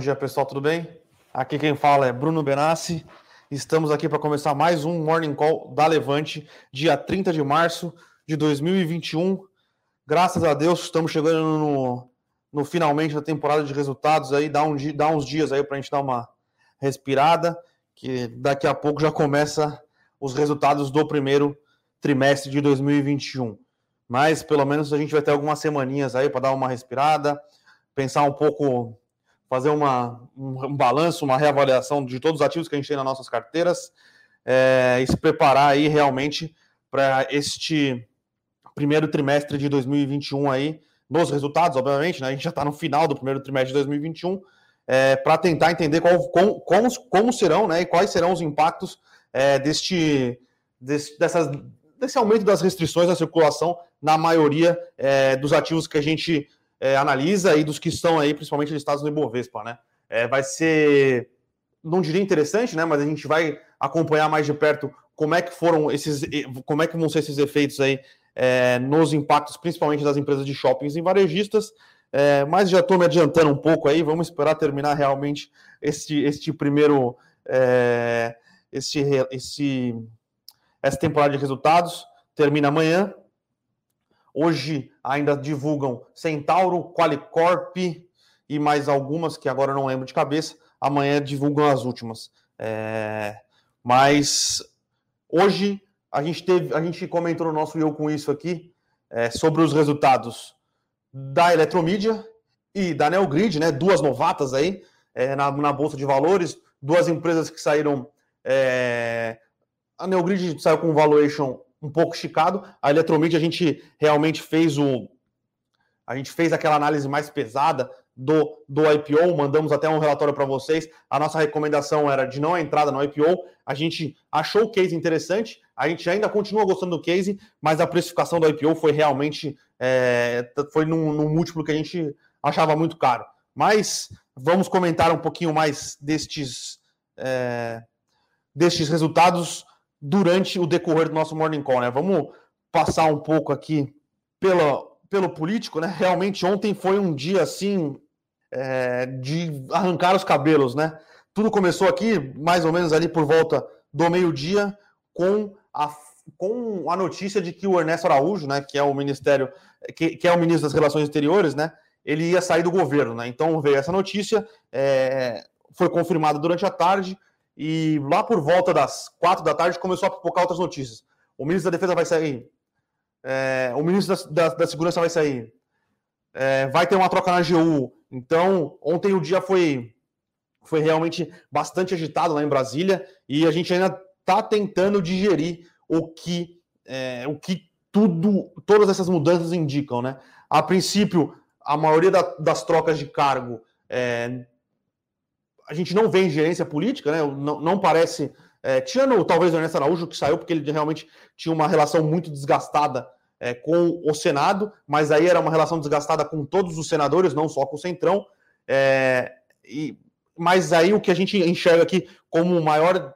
dia, pessoal, tudo bem? Aqui quem fala é Bruno Benassi. Estamos aqui para começar mais um Morning Call da Levante, dia 30 de março de 2021. Graças a Deus, estamos chegando no, no finalmente da temporada de resultados aí, dá, um, dá uns dias aí para a gente dar uma respirada, que daqui a pouco já começa os resultados do primeiro trimestre de 2021. Mas pelo menos a gente vai ter algumas semaninhas aí para dar uma respirada, pensar um pouco, fazer uma, um, balanço, uma reavaliação de todos os ativos que a gente tem nas nossas carteiras é, e se preparar aí realmente para este primeiro trimestre de 2021 aí, nos resultados, obviamente, né? A gente já está no final do primeiro trimestre de 2021, é, para tentar entender qual, como, como, como, serão, né? E quais serão os impactos é, deste, desse, dessas, desse aumento das restrições à circulação na maioria é, dos ativos que a gente é, analisa e dos que estão aí, principalmente listados no Ibovespa, né? É, vai ser, não diria interessante, né? Mas a gente vai acompanhar mais de perto como é que foram esses, como é que vão ser esses efeitos aí é, nos impactos, principalmente das empresas de shoppings e varejistas. É, mas já estou me adiantando um pouco aí, vamos esperar terminar realmente este, este primeiro, é, esse, essa temporada de resultados. Termina amanhã, Hoje ainda divulgam Centauro, Qualicorp e mais algumas que agora não lembro de cabeça. Amanhã divulgam as últimas. É... Mas hoje a gente teve, a gente comentou no nosso eu com isso aqui é, sobre os resultados da Eletromídia e da Neogrid, né? Duas novatas aí é, na, na bolsa de valores, duas empresas que saíram. É... A Neogrid saiu com valuation um pouco esticado. A Eletromídia a gente realmente fez o a gente fez aquela análise mais pesada do, do IPO, mandamos até um relatório para vocês. A nossa recomendação era de não entrada no IPO. A gente achou o case interessante, a gente ainda continua gostando do case, mas a precificação do IPO foi realmente é, foi num, num múltiplo que a gente achava muito caro. Mas vamos comentar um pouquinho mais destes, é, destes resultados durante o decorrer do nosso Morning Call, né? Vamos passar um pouco aqui pela, pelo político, né? Realmente ontem foi um dia assim é, de arrancar os cabelos, né? Tudo começou aqui, mais ou menos ali por volta do meio-dia, com a, com a notícia de que o Ernesto Araújo, né, que é o Ministério, que, que é o ministro das Relações Exteriores, né, ele ia sair do governo, né? Então veio essa notícia, é, foi confirmada durante a tarde, e lá por volta das quatro da tarde começou a pipocar outras notícias. O ministro da Defesa vai sair, é, o ministro da, da, da, Segurança vai sair, é, vai ter uma troca na AGU. Então, ontem o dia foi, foi realmente bastante agitado lá em Brasília e a gente ainda está tentando digerir o que, é, o que tudo, todas essas mudanças indicam, né? A princípio, a maioria da, das trocas de cargo é, a gente não vê ingerência política, né? Não, não parece. É, tirando talvez o Ernesto Araújo, que saiu porque ele realmente tinha uma relação muito desgastada é, com o Senado, mas aí era uma relação desgastada com todos os senadores, não só com o Centrão. É, e, mas aí o que a gente enxerga aqui como o maior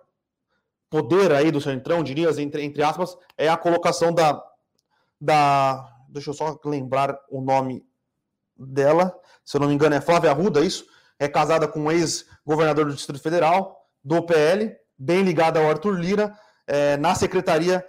poder aí do Centrão, diria, entre, entre aspas, é a colocação da, da. Deixa eu só lembrar o nome dela, se eu não me engano, é Flávia Arruda, é isso? é casada com um ex-governador do Distrito Federal, do PL, bem ligada ao Arthur Lira, é, na secretaria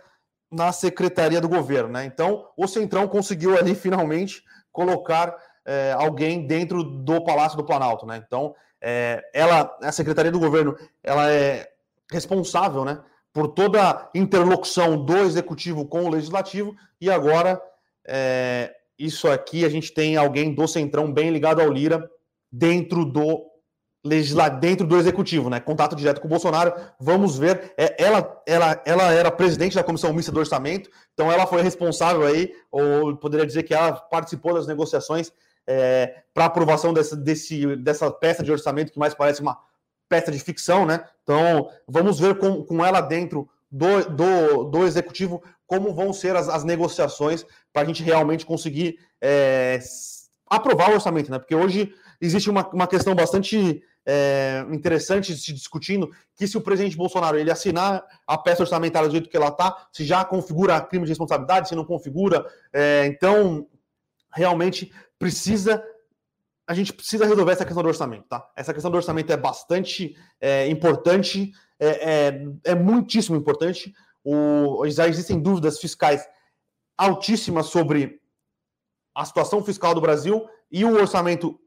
na secretaria do governo, né? Então, o Centrão conseguiu ali finalmente colocar é, alguém dentro do Palácio do Planalto, né? Então, é, ela, a secretaria do governo, ela é responsável, né, por toda a interlocução do executivo com o legislativo e agora é, isso aqui a gente tem alguém do Centrão bem ligado ao Lira dentro do legislar dentro do executivo, né? Contato direto com o Bolsonaro. Vamos ver. É, ela, ela, ela era presidente da comissão mista do orçamento, então ela foi responsável aí, ou poderia dizer que ela participou das negociações é, para aprovação dessa, desse, dessa peça de orçamento que mais parece uma peça de ficção, né? Então vamos ver com, com ela dentro do, do, do executivo como vão ser as, as negociações para a gente realmente conseguir é, aprovar o orçamento, né? Porque hoje existe uma, uma questão bastante é, interessante se discutindo que se o presidente Bolsonaro ele assinar a peça orçamentária do jeito que ela está, se já configura crime de responsabilidade, se não configura, é, então realmente precisa a gente precisa resolver essa questão do orçamento, tá? Essa questão do orçamento é bastante é, importante, é, é, é, muitíssimo importante. O, já existem dúvidas fiscais altíssimas sobre a situação fiscal do Brasil e o orçamento,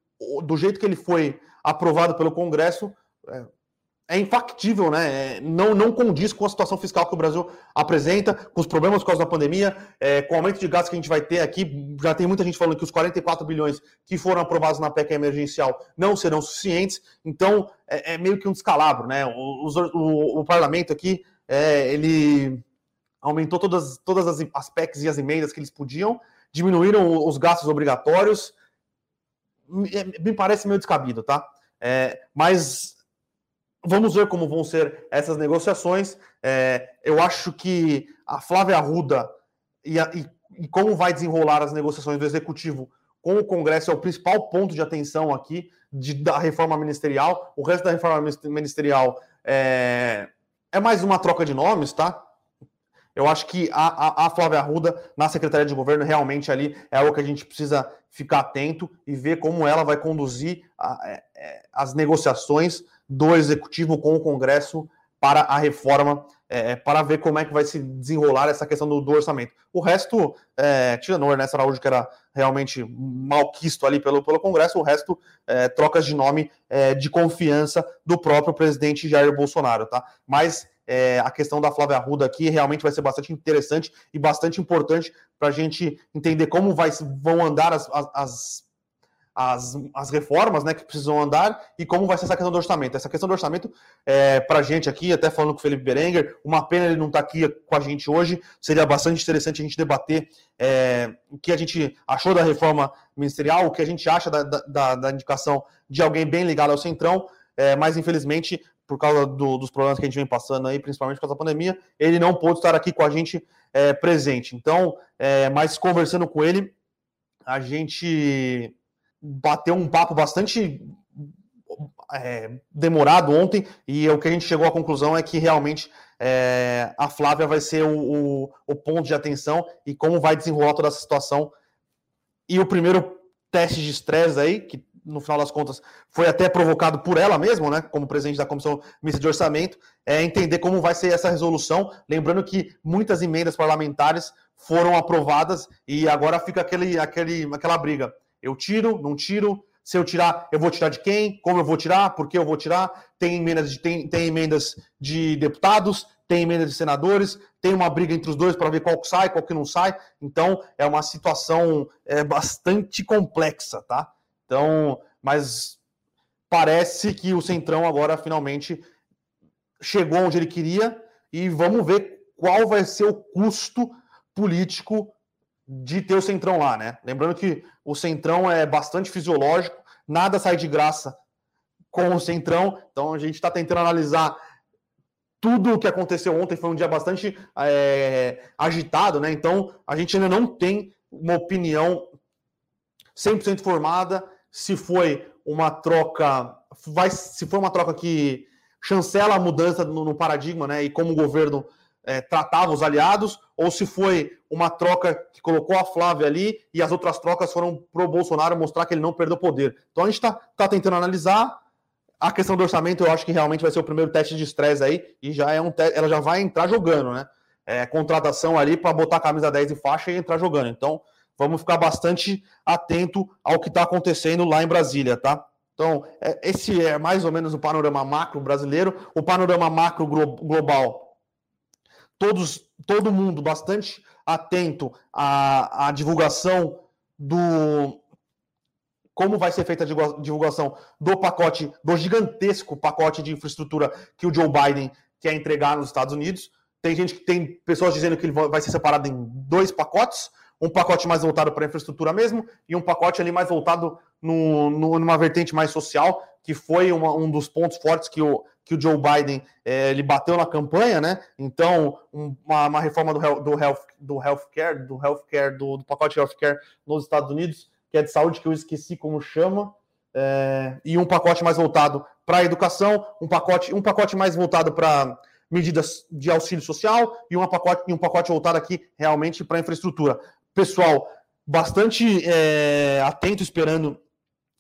do jeito que ele foi aprovado pelo Congresso, é, é infactível, né? É, não, não condiz com a situação fiscal que o Brasil apresenta, com os problemas por causa da pandemia, é, com o aumento de gastos que a gente vai ter aqui. Já tem muita gente falando que os 44 bilhões que foram aprovados na PEC emergencial não serão suficientes. Então, é, é meio que um descalabro, né? O, o, o parlamento aqui, é, ele aumentou todas, todas as, as PECs e as emendas que eles podiam, diminuíram os gastos obrigatórios. Me, me parece meio descabido, tá? É, mas Vamos ver como vão ser essas negociações. É, eu acho que a Flávia Arruda e, a, e, e, como vai desenrolar as negociações do Executivo com o Congresso é o principal ponto de atenção aqui de, da reforma ministerial. O resto da reforma ministerial é, é mais uma troca de nomes, tá? Eu acho que a, a, a, Flávia Arruda, na Secretaria de Governo, realmente ali é o que a gente precisa ficar atento e ver como ela vai conduzir a, é, é as negociações do Executivo com o Congresso para a reforma, é, para ver como é que vai se desenrolar essa questão do, do orçamento. O resto, é, tirando o Ernesto Araújo, que era realmente malquisto ali pelo, pelo Congresso, o resto, é, trocas de nome é, de confiança do próprio presidente Jair Bolsonaro, tá? Mas é, a questão da Flávia Arruda aqui realmente vai ser bastante interessante e bastante importante para a gente entender como vai, vão andar as, as, as as, as reformas né, que precisam andar e como vai ser essa questão do orçamento. Essa questão do orçamento, é, para a gente aqui, até falando com o Felipe Berenguer, uma pena ele não estar tá aqui com a gente hoje, seria bastante interessante a gente debater é, o que a gente achou da reforma ministerial, o que a gente acha da, da, da indicação de alguém bem ligado ao Centrão, é, mas infelizmente, por causa do, dos problemas que a gente vem passando aí, principalmente por causa da pandemia, ele não pôde estar aqui com a gente é, presente. Então, é, mas conversando com ele, a gente bateu um papo bastante é, demorado ontem e o que a gente chegou à conclusão é que realmente é, a Flávia vai ser o, o, o, ponto de atenção e como vai desenrolar toda essa situação. E o primeiro teste de estresse aí, que no final das contas foi até provocado por ela mesma, né, como presidente da Comissão Mista de Orçamento, é entender como vai ser essa resolução. Lembrando que muitas emendas parlamentares foram aprovadas e agora fica aquele, aquele, aquela briga eu tiro, não tiro. Se eu tirar, eu vou tirar de quem? Como eu vou tirar? Por que eu vou tirar? Tem emendas de, tem, tem emendas de deputados, tem emendas de senadores, tem uma briga entre os dois para ver qual que sai, qual que não sai. Então, é uma situação é, bastante complexa, tá? Então, mas parece que o Centrão agora finalmente chegou onde ele queria e vamos ver qual vai ser o custo político de ter o Centrão lá, né? Lembrando que o Centrão é bastante fisiológico, nada sai de graça com o Centrão, então a gente está tentando analisar tudo o que aconteceu ontem. Foi um dia bastante é, agitado, né? Então a gente ainda não tem uma opinião 100% formada se foi uma troca, vai, se foi uma troca que chancela a mudança no, no paradigma, né? E como o governo é, tratava os aliados, ou se foi uma troca que colocou a Flávia ali e as outras trocas foram para o Bolsonaro mostrar que ele não perdeu poder. Então a gente está tá tentando analisar. A questão do orçamento, eu acho que realmente vai ser o primeiro teste de estresse aí, e já é um te... ela já vai entrar jogando, né? É, contratação ali para botar a camisa 10 e faixa e entrar jogando. Então, vamos ficar bastante atento ao que está acontecendo lá em Brasília, tá? Então, é, esse é mais ou menos o panorama macro brasileiro. O panorama macro global todos, todo mundo bastante atento à, à divulgação do como vai ser feita a divulgação do pacote, do gigantesco pacote de infraestrutura que o Joe Biden quer entregar nos Estados Unidos. Tem gente que tem pessoas dizendo que ele vai ser separado em dois pacotes, um pacote mais voltado para a infraestrutura mesmo e um pacote ali mais voltado no, no, numa vertente mais social, que foi uma, um dos pontos fortes que o, que o Joe Biden é, ele bateu na campanha, né? Então, uma, uma reforma do, do, health, do healthcare, do healthcare, do, do pacote healthcare nos Estados Unidos, que é de saúde, que eu esqueci como chama, é, e um pacote mais voltado para a educação, um pacote, um pacote mais voltado para medidas de auxílio social e um pacote, um pacote voltado aqui realmente para infraestrutura. Pessoal, bastante é, atento esperando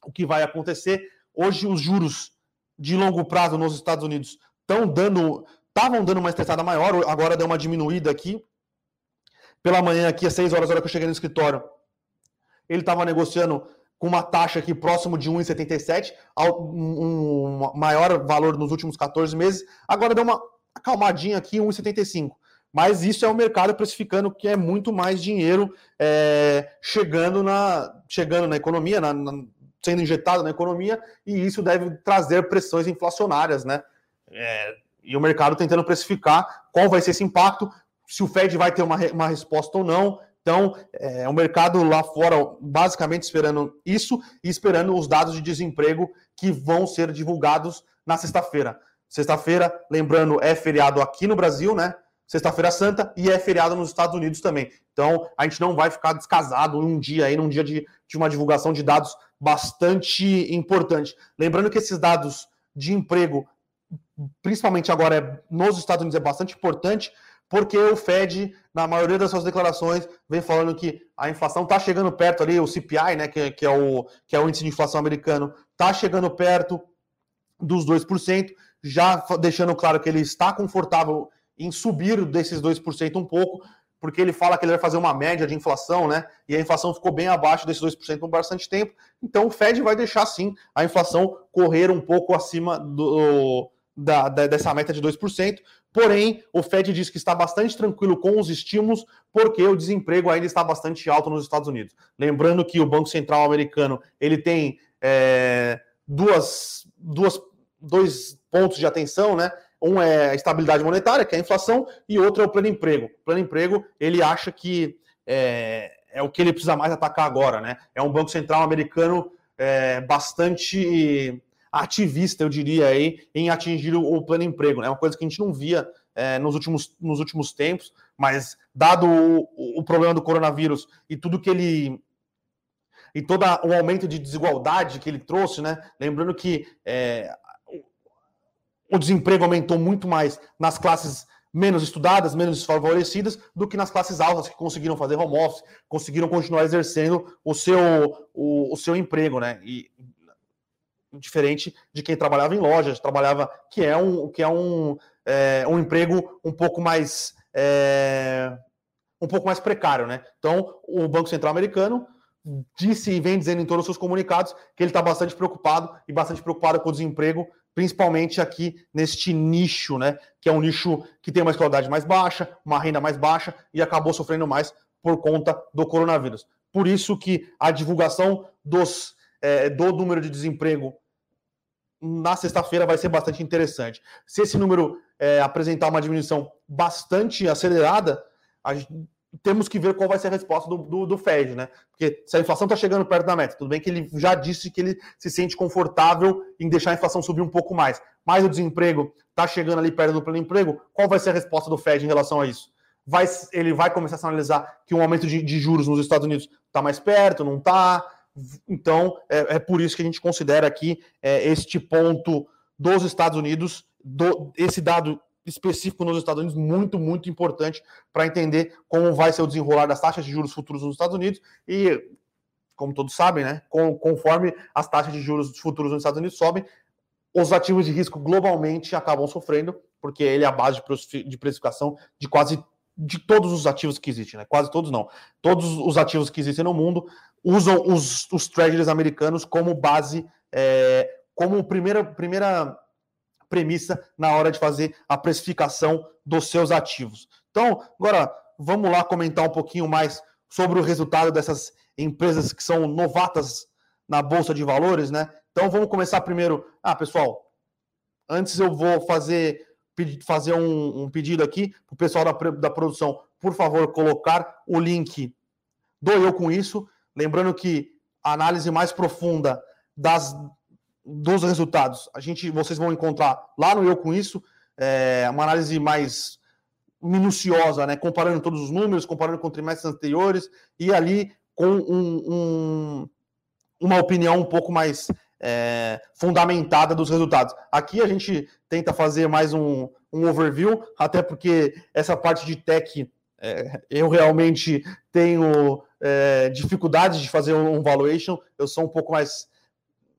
o que vai acontecer. Hoje, os juros de longo prazo nos Estados Unidos estão dando, estavam dando uma estressada maior, agora deu uma diminuída aqui. Pela manhã, aqui às 6 horas, hora que eu cheguei no escritório, ele estava negociando com uma taxa aqui próximo de 1,77, um maior valor nos últimos 14 meses. Agora deu uma acalmadinha aqui, 1,75. Mas isso é o mercado precificando que é muito mais dinheiro é, chegando, na, chegando na economia, na, na, sendo injetado na economia, e isso deve trazer pressões inflacionárias, né? É, e o mercado tentando precificar qual vai ser esse impacto, se o Fed vai ter uma, uma resposta ou não. Então, é o mercado lá fora basicamente esperando isso e esperando os dados de desemprego que vão ser divulgados na sexta-feira. Sexta-feira, lembrando, é feriado aqui no Brasil, né? Sexta-feira Santa e é feriado nos Estados Unidos também. Então, a gente não vai ficar descasado um dia aí, num dia de, de uma divulgação de dados bastante importante. Lembrando que esses dados de emprego, principalmente agora é, nos Estados Unidos, é bastante importante, porque o Fed, na maioria das suas declarações, vem falando que a inflação está chegando perto ali, o CPI, né, que, que, é o, que é o índice de inflação americano, está chegando perto dos 2%, já deixando claro que ele está confortável em subir desses 2% um pouco, porque ele fala que ele vai fazer uma média de inflação, né? E a inflação ficou bem abaixo desses 2% por bastante tempo. Então o Fed vai deixar sim a inflação correr um pouco acima do, da, da, dessa meta de 2%. Porém, o Fed diz que está bastante tranquilo com os estímulos, porque o desemprego ainda está bastante alto nos Estados Unidos. Lembrando que o Banco Central americano ele tem é, duas, duas, dois pontos de atenção, né? Um é a estabilidade monetária, que é a inflação, e outro é o pleno emprego. O pleno emprego, ele acha que é, é o que ele precisa mais atacar agora, né? É um Banco Central americano é, bastante ativista, eu diria, aí, em atingir o, pleno emprego. É né? uma coisa que a gente não via é, nos, últimos, nos últimos tempos, mas dado o, o problema do coronavírus e tudo que ele e todo o aumento de desigualdade que ele trouxe, né? Lembrando que é, o desemprego aumentou muito mais nas classes menos estudadas, menos desfavorecidas, do que nas classes altas que conseguiram fazer home office, conseguiram continuar exercendo o seu, o, o seu emprego, né? E diferente de quem trabalhava em lojas, trabalhava que é um que é um, é, um emprego um pouco mais é, um pouco mais precário, né? Então o Banco Central americano disse e vem dizendo em todos os seus comunicados que ele está bastante preocupado e bastante preocupado com o desemprego principalmente aqui neste nicho, né? Que é um nicho que tem uma escolaridade mais baixa, uma renda mais baixa e acabou sofrendo mais por conta do coronavírus. Por isso que a divulgação dos, é, do número de desemprego na sexta-feira vai ser bastante interessante. Se esse número é, apresentar uma diminuição bastante acelerada, a gente temos que ver qual vai ser a resposta do, do, do Fed, né? Porque se a inflação está chegando perto da meta, tudo bem que ele já disse que ele se sente confortável em deixar a inflação subir um pouco mais, mas o desemprego está chegando ali perto do pleno emprego, qual vai ser a resposta do Fed em relação a isso? Vai, ele vai começar a analisar que o aumento de, de juros nos Estados Unidos está mais perto, não está? Então, é, é, por isso que a gente considera aqui é, este ponto dos Estados Unidos, do, esse dado específico nos Estados Unidos, muito, muito importante para entender como vai ser o desenrolar das taxas de juros futuros nos Estados Unidos e, como todos sabem, né, conforme as taxas de juros futuros nos Estados Unidos sobem, os ativos de risco globalmente acabam sofrendo, porque ele é a base de precificação de quase de todos os ativos que existem, né? Quase todos não. Todos os ativos que existem no mundo usam os, os treasuries americanos como base, é, como primeira, primeira premissa na hora de fazer a precificação dos seus ativos. Então, agora vamos lá comentar um pouquinho mais sobre o resultado dessas empresas que são novatas na bolsa de valores, né? Então vamos começar primeiro. Ah, pessoal, antes eu vou fazer fazer um, um pedido aqui para o pessoal da, da produção, por favor, colocar o link do Eu Com Isso. Lembrando que a análise mais profunda das dos resultados, a gente, vocês vão encontrar lá no Eu Com Isso, é, uma análise mais minuciosa, né, comparando todos os números, comparando com trimestres anteriores, e ali com um, um, uma opinião um pouco mais é, fundamentada dos resultados. Aqui a gente tenta fazer mais um, um overview, até porque essa parte de tech é, eu realmente tenho é, dificuldades de fazer um valuation, eu sou um pouco mais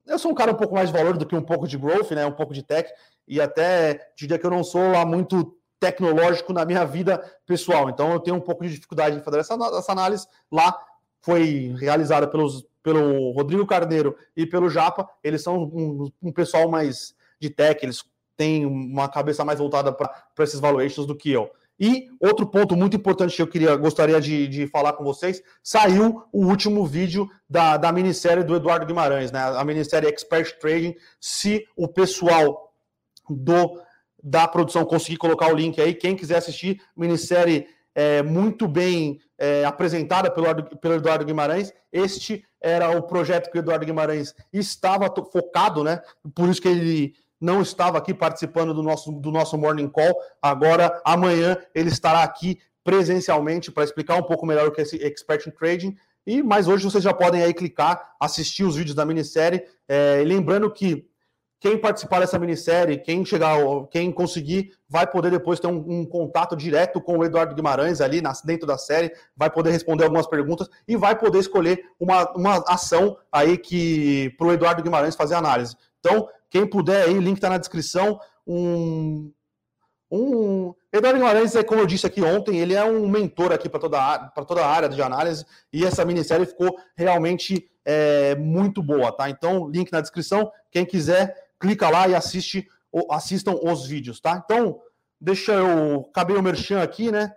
eu sou um cara um pouco mais de valor do que um pouco de growth, né? Um pouco de tech, e até diria que eu não sou lá muito tecnológico na minha vida pessoal. Então eu tenho um pouco de dificuldade em fazer essa, essa análise. Lá foi realizada pelos, pelo Rodrigo Carneiro e pelo Japa. Eles são um, um pessoal mais de tech, eles têm uma cabeça mais voltada para esses valuations do que eu. E outro ponto muito importante que eu queria, gostaria de, de falar com vocês, saiu o último vídeo da, da minissérie do Eduardo Guimarães, né? A minissérie Expert Trading. Se o pessoal do da produção conseguir colocar o link aí, quem quiser assistir, minissérie é, muito bem é, apresentada pelo, pelo Eduardo Guimarães. Este era o projeto que o Eduardo Guimarães estava focado, né? Por isso que ele não estava aqui participando do nosso, do nosso Morning Call. Agora, amanhã, ele estará aqui presencialmente para explicar um pouco melhor o que é esse Expert in Trading. E, mas hoje vocês já podem aí clicar, assistir os vídeos da minissérie. É, lembrando que quem participar dessa minissérie, quem chegar, quem conseguir, vai poder depois ter um, um, contato direto com o Eduardo Guimarães ali dentro da série, vai poder responder algumas perguntas e vai poder escolher uma, uma ação aí que para o Eduardo Guimarães fazer análise. Então, quem puder aí, link está na descrição. Um, um Eduardo Guimarães, é, como eu disse aqui ontem, ele é um mentor aqui para toda, toda a área de análise e essa minissérie ficou realmente é, muito boa, tá? Então, link na descrição. Quem quiser, clica lá e assiste, assistam os vídeos, tá? Então, deixa eu. Acabei o merchan aqui, né?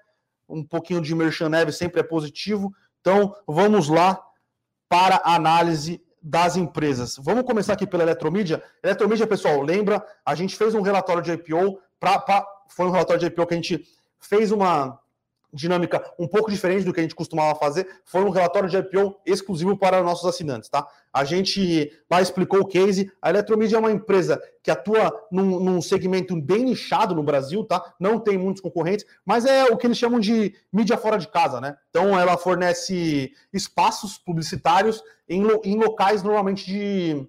Um pouquinho de merchan neve sempre é positivo. Então, vamos lá para a análise das empresas. Vamos começar aqui pela Eletromídia. Eletromídia, pessoal, lembra? A gente fez um relatório de IPO, pra, pra, foi um relatório de IPO que a gente fez uma dinâmica um pouco diferente do que a gente costumava fazer. Foi um relatório de IPO exclusivo para nossos assinantes, tá? A gente lá explicou o case. A Eletromídia é uma empresa que atua num, num, segmento bem nichado no Brasil, tá? Não tem muitos concorrentes, mas é o que eles chamam de mídia fora de casa, né? Então ela fornece espaços publicitários em, em locais normalmente de,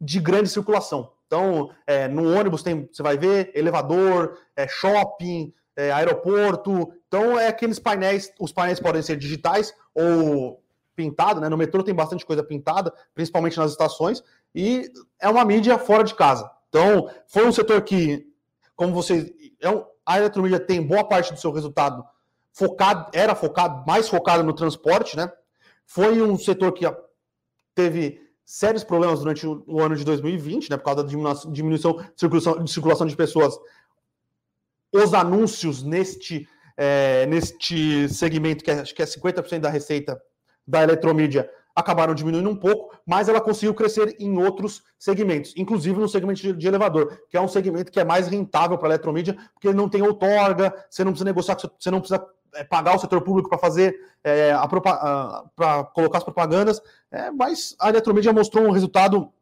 de grande circulação. Então, é, no ônibus tem, você vai ver elevador, é, shopping, é, aeroporto. Então, é aqueles painéis, os painéis podem ser digitais ou pintados, né? No metrô tem bastante coisa pintada, principalmente nas estações, e é uma mídia fora de casa. Então, foi um setor que, como vocês. É um, a eletromídia tem boa parte do seu resultado focado, era focado, mais focado no transporte, né? Foi um setor que teve sérios problemas durante o, ano de 2020, né? Por causa da diminuição, de circulação de pessoas os anúncios neste, é, neste segmento, que é, acho que é 50% da receita da eletromídia, acabaram diminuindo um pouco, mas ela conseguiu crescer em outros segmentos, inclusive no segmento de, de elevador, que é um segmento que é mais rentável para a eletromídia, porque não tem outorga, você não precisa negociar, você não precisa é, pagar o setor público para fazer, é, para colocar as propagandas, é, mas a eletromídia mostrou um resultado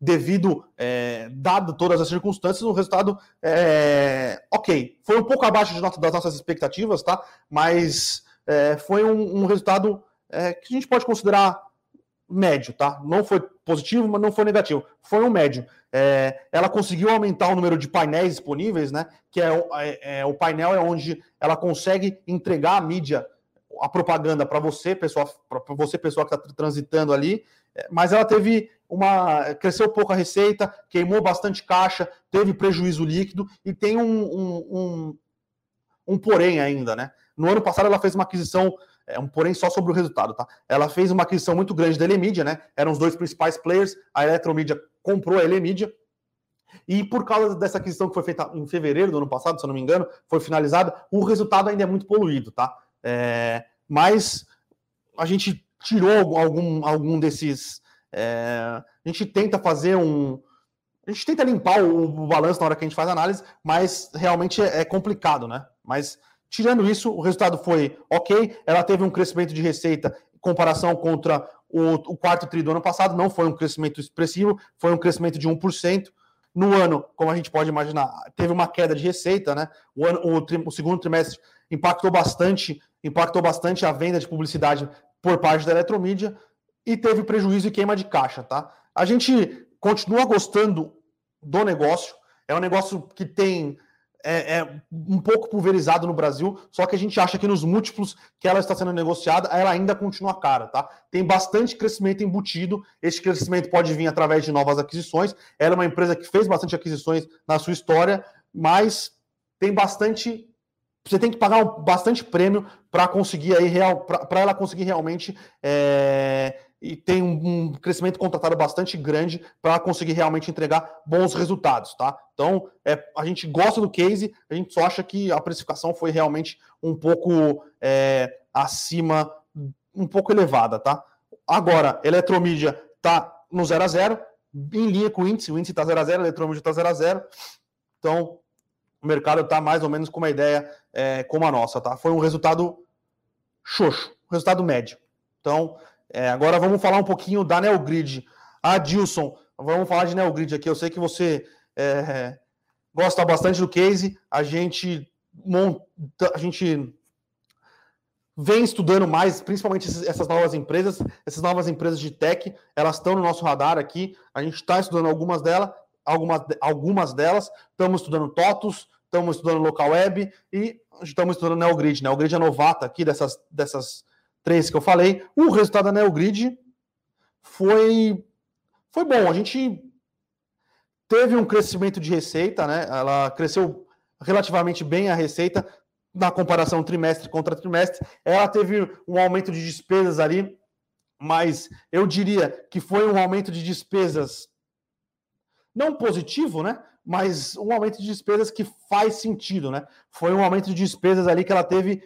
devido, é, dado todas as circunstâncias, o resultado é, ok. Foi um pouco abaixo de das nossas expectativas, tá? Mas é, foi um, um resultado é, que a gente pode considerar médio, tá? Não foi positivo, mas não foi negativo. Foi um médio. É, ela conseguiu aumentar o número de painéis disponíveis, né? Que é, é, é o painel é onde ela consegue entregar a mídia, a propaganda para você, pessoa, para você, pessoa que está transitando ali. Mas ela teve uma cresceu pouco a receita, queimou bastante caixa, teve prejuízo líquido e tem um, um, um, um porém ainda, né? No ano passado ela fez uma aquisição, é um porém só sobre o resultado, tá? Ela fez uma aquisição muito grande da Elemídia, né? Eram os dois principais players, a Eletromídia comprou a Elemídia, e por causa dessa aquisição que foi feita em fevereiro do ano passado, se eu não me engano, foi finalizada, o resultado ainda é muito poluído, tá? É, mas a gente tirou algum, algum desses é, a gente tenta fazer um. A gente tenta limpar o, o, balanço na hora que a gente faz a análise, mas realmente é, é complicado, né? Mas tirando isso, o resultado foi ok. Ela teve um crescimento de receita em comparação contra o, o quarto tri do ano passado, não foi um crescimento expressivo, foi um crescimento de 1%. No ano, como a gente pode imaginar, teve uma queda de receita, né? O, ano, o, tri, o segundo trimestre impactou bastante, impactou bastante a venda de publicidade por parte da eletromídia e teve prejuízo e queima de caixa, tá? A gente continua gostando do negócio, é um negócio que tem é, é, um pouco pulverizado no Brasil, só que a gente acha que nos múltiplos que ela está sendo negociada, ela ainda continua cara, tá? Tem bastante crescimento embutido, esse crescimento pode vir através de novas aquisições. Ela é uma empresa que fez bastante aquisições na sua história, mas tem bastante. Você tem que pagar bastante prêmio para conseguir aí real, para ela conseguir realmente é, e tem um, crescimento contratado bastante grande para conseguir realmente entregar bons resultados, tá? Então, é, a gente gosta do case, a gente só acha que a precificação foi realmente um pouco é, acima, um pouco elevada, tá? Agora, Eletromídia tá no 0 a 0 em linha com o índice, o índice está 0 a 0 a Eletromídia está 0 a 0 então o mercado está mais ou menos com uma ideia é, como a nossa, tá? Foi um resultado xoxo, um resultado médio. Então, é, agora vamos falar um pouquinho da Neogrid. Adilson, vamos falar de Neogrid aqui. Eu sei que você é, gosta bastante do case. A gente monta, a gente vem estudando mais, principalmente essas novas empresas, essas novas empresas de tech, elas estão no nosso radar aqui. A gente está estudando algumas delas, algumas, algumas delas. Estamos estudando TOTUS, estamos estudando Local Web e estamos estudando Neogrid. Neogrid é novata aqui dessas, dessas três que eu falei. O resultado da Neogrid foi, foi bom. A gente teve um crescimento de receita, né? Ela cresceu relativamente bem a receita na comparação trimestre contra trimestre. Ela teve um aumento de despesas ali, mas eu diria que foi um aumento de despesas não positivo, né? Mas um aumento de despesas que faz sentido, né? Foi um aumento de despesas ali que ela teve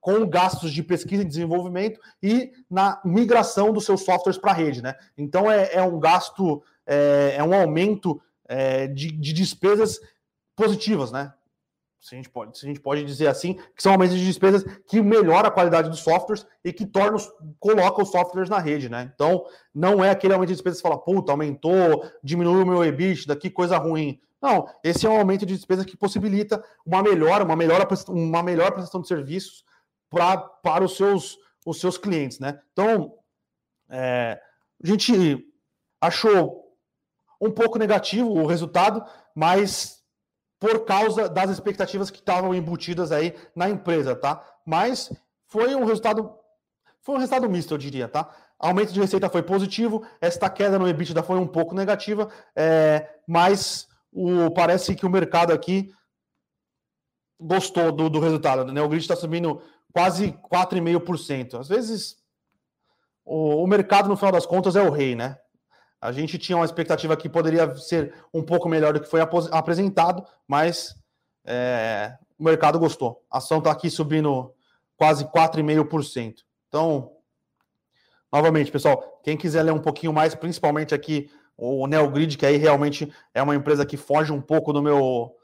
com gastos de pesquisa e desenvolvimento e na migração dos seus softwares para a rede, né? Então é, é um gasto, é, é um aumento é, de, de, despesas positivas, né? Se a, gente pode, se a gente pode dizer assim, que são aumentos de despesas que melhora a qualidade dos softwares e que torna os, coloca os softwares na rede, né? Então, não é aquele aumento de despesas que fala, puta, aumentou, diminuiu o meu EBITDA, que coisa ruim. Não, esse é um aumento de despesa que possibilita uma melhora, uma melhor, uma melhor prestação de serviços pra, para os seus, os seus clientes, né? Então, é, a gente achou um pouco negativo o resultado, mas por causa das expectativas que estavam embutidas aí na empresa, tá? Mas foi um resultado foi um resultado misto, eu diria, tá? Aumento de receita foi positivo, esta queda no EBITDA foi um pouco negativa, é, mas o, parece que o mercado aqui gostou do, do resultado. Né? O grid está subindo quase 4,5%. Às vezes, o, o, mercado, no final das contas, é o rei, né? A gente tinha uma expectativa que poderia ser um pouco melhor do que foi apresentado, mas é, o mercado gostou. A ação está aqui subindo quase 4,5%. Então, novamente, pessoal, quem quiser ler um pouquinho mais, principalmente aqui o Neogrid, que aí realmente é uma empresa que foge um pouco do meu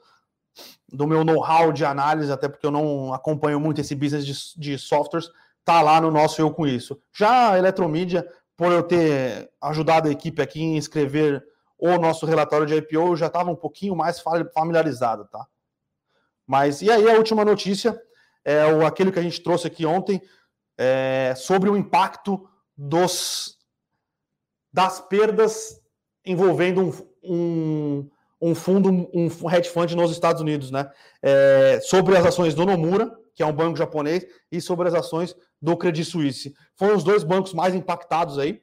do meu know-how de análise, até porque eu não acompanho muito esse business de, de softwares, tá lá no nosso Eu Com Isso. Já a Eletromídia, por eu ter ajudado a equipe aqui em escrever o nosso relatório de IPO, eu já estava um pouquinho mais familiarizado, tá? Mas, e aí a última notícia é o, aquele que a gente trouxe aqui ontem, é, sobre o impacto dos das perdas envolvendo um, um, um, fundo, um hedge fund nos Estados Unidos, né? É, sobre as ações do Nomura, que é um banco japonês, e sobre as ações do Credit Suisse. Foram os dois bancos mais impactados aí.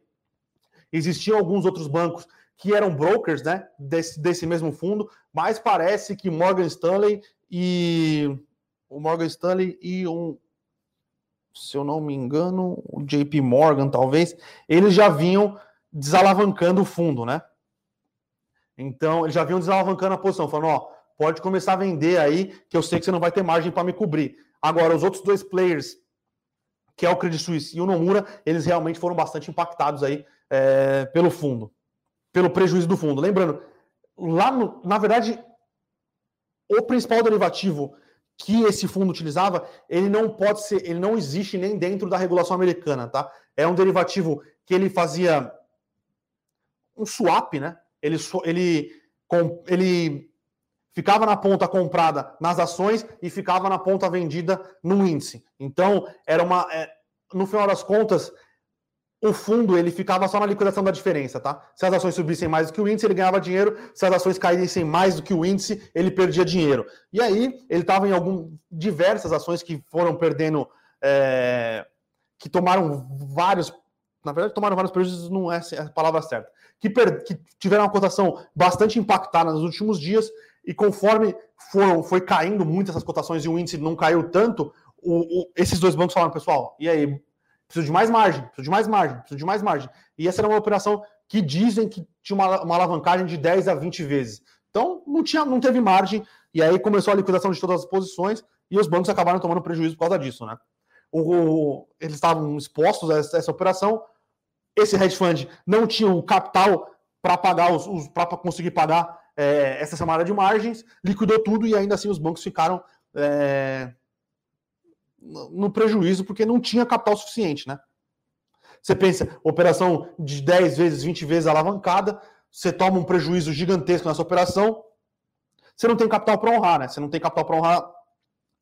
Existiam alguns outros bancos que eram brokers, né, desse, desse mesmo fundo, mas parece que Morgan Stanley e o Morgan Stanley e um, se eu não me engano, o JP Morgan, talvez, eles já vinham desalavancando o fundo, né? Então, eles já vinham desalavancando a posição, falando, ó, pode começar a vender aí, que eu sei que você não vai ter margem para me cobrir. Agora, os outros dois players, que é o Credit Suisse e o Nomura, eles realmente foram bastante impactados aí é, pelo fundo, pelo prejuízo do fundo. Lembrando, lá no, na verdade, o principal derivativo que esse fundo utilizava, ele não pode ser, ele não existe nem dentro da regulação americana, tá? É um derivativo que ele fazia um swap, né? Ele, ele, ele ficava na ponta comprada nas ações e ficava na ponta vendida no índice. Então, era uma. É, no final das contas, o fundo ele ficava só na liquidação da diferença, tá? Se as ações subissem mais do que o índice, ele ganhava dinheiro. Se as ações caíssem mais do que o índice, ele perdia dinheiro. E aí ele estava em algum diversas ações que foram perdendo, é, que tomaram vários, na verdade tomaram vários prejuízos, não é a palavra certa, que, per, que tiveram uma cotação bastante impactada nos últimos dias e conforme foram, foi caindo muito essas cotações e o índice não caiu tanto, o, o, esses dois bancos falaram, pessoal, e aí, preciso de mais margem, preciso de mais margem, preciso de mais margem. E essa era uma operação que dizem que tinha uma, uma alavancagem de 10 a 20 vezes. Então, não, tinha, não teve margem, e aí começou a liquidação de todas as posições, e os bancos acabaram tomando prejuízo por causa disso, né? O, eles estavam expostos a essa, essa, operação. Esse hedge fund não tinha o capital para pagar os, os para conseguir pagar é, essa chamada de margens, liquidou tudo e ainda assim os bancos ficaram é, no prejuízo porque não tinha capital suficiente, né? Você pensa, operação de 10 vezes, 20 vezes alavancada, você toma um prejuízo gigantesco nessa operação, você não tem capital para honrar, né? Você não tem capital para honrar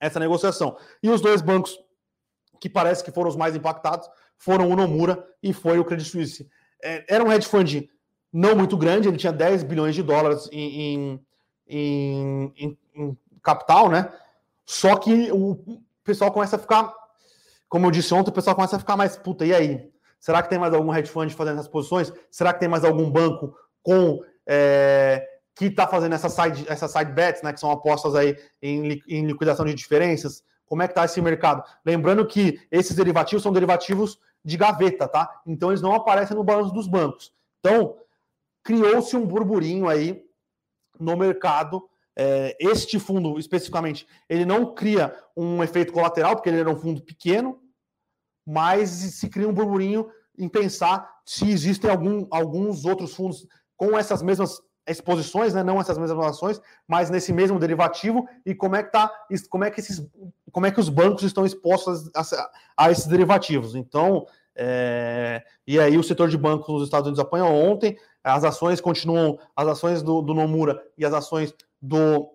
essa negociação. E os dois bancos que parece que foram os mais impactados foram o Nomura e foi o Credit Suisse. É, era um hedge fund não muito grande, ele tinha 10 bilhões de dólares em, em, em, em capital, né? Só que o pessoal começa a ficar, como eu disse ontem, o pessoal começa a ficar mais puta, e aí? Será que tem mais algum hedge fund fazendo essas posições? Será que tem mais algum banco com é, que está fazendo essa side, essa side bets, né? Que são apostas aí em, em liquidação de diferenças? Como é que está esse mercado? Lembrando que esses derivativos são derivativos de gaveta, tá? Então eles não aparecem no balanço dos bancos. Então, criou-se um burburinho aí no mercado é, este fundo especificamente, ele não cria um efeito colateral, porque ele era um fundo pequeno, mas se cria um burburinho em pensar se existem algum, alguns outros fundos com essas mesmas exposições, né, não essas mesmas ações, mas nesse mesmo derivativo e como é que tá, como é que esses, como é que os bancos estão expostos a, a esses derivativos. Então, é, e aí o setor de bancos nos Estados Unidos apanhou ontem, as ações continuam, as ações do, do Nomura e as ações do,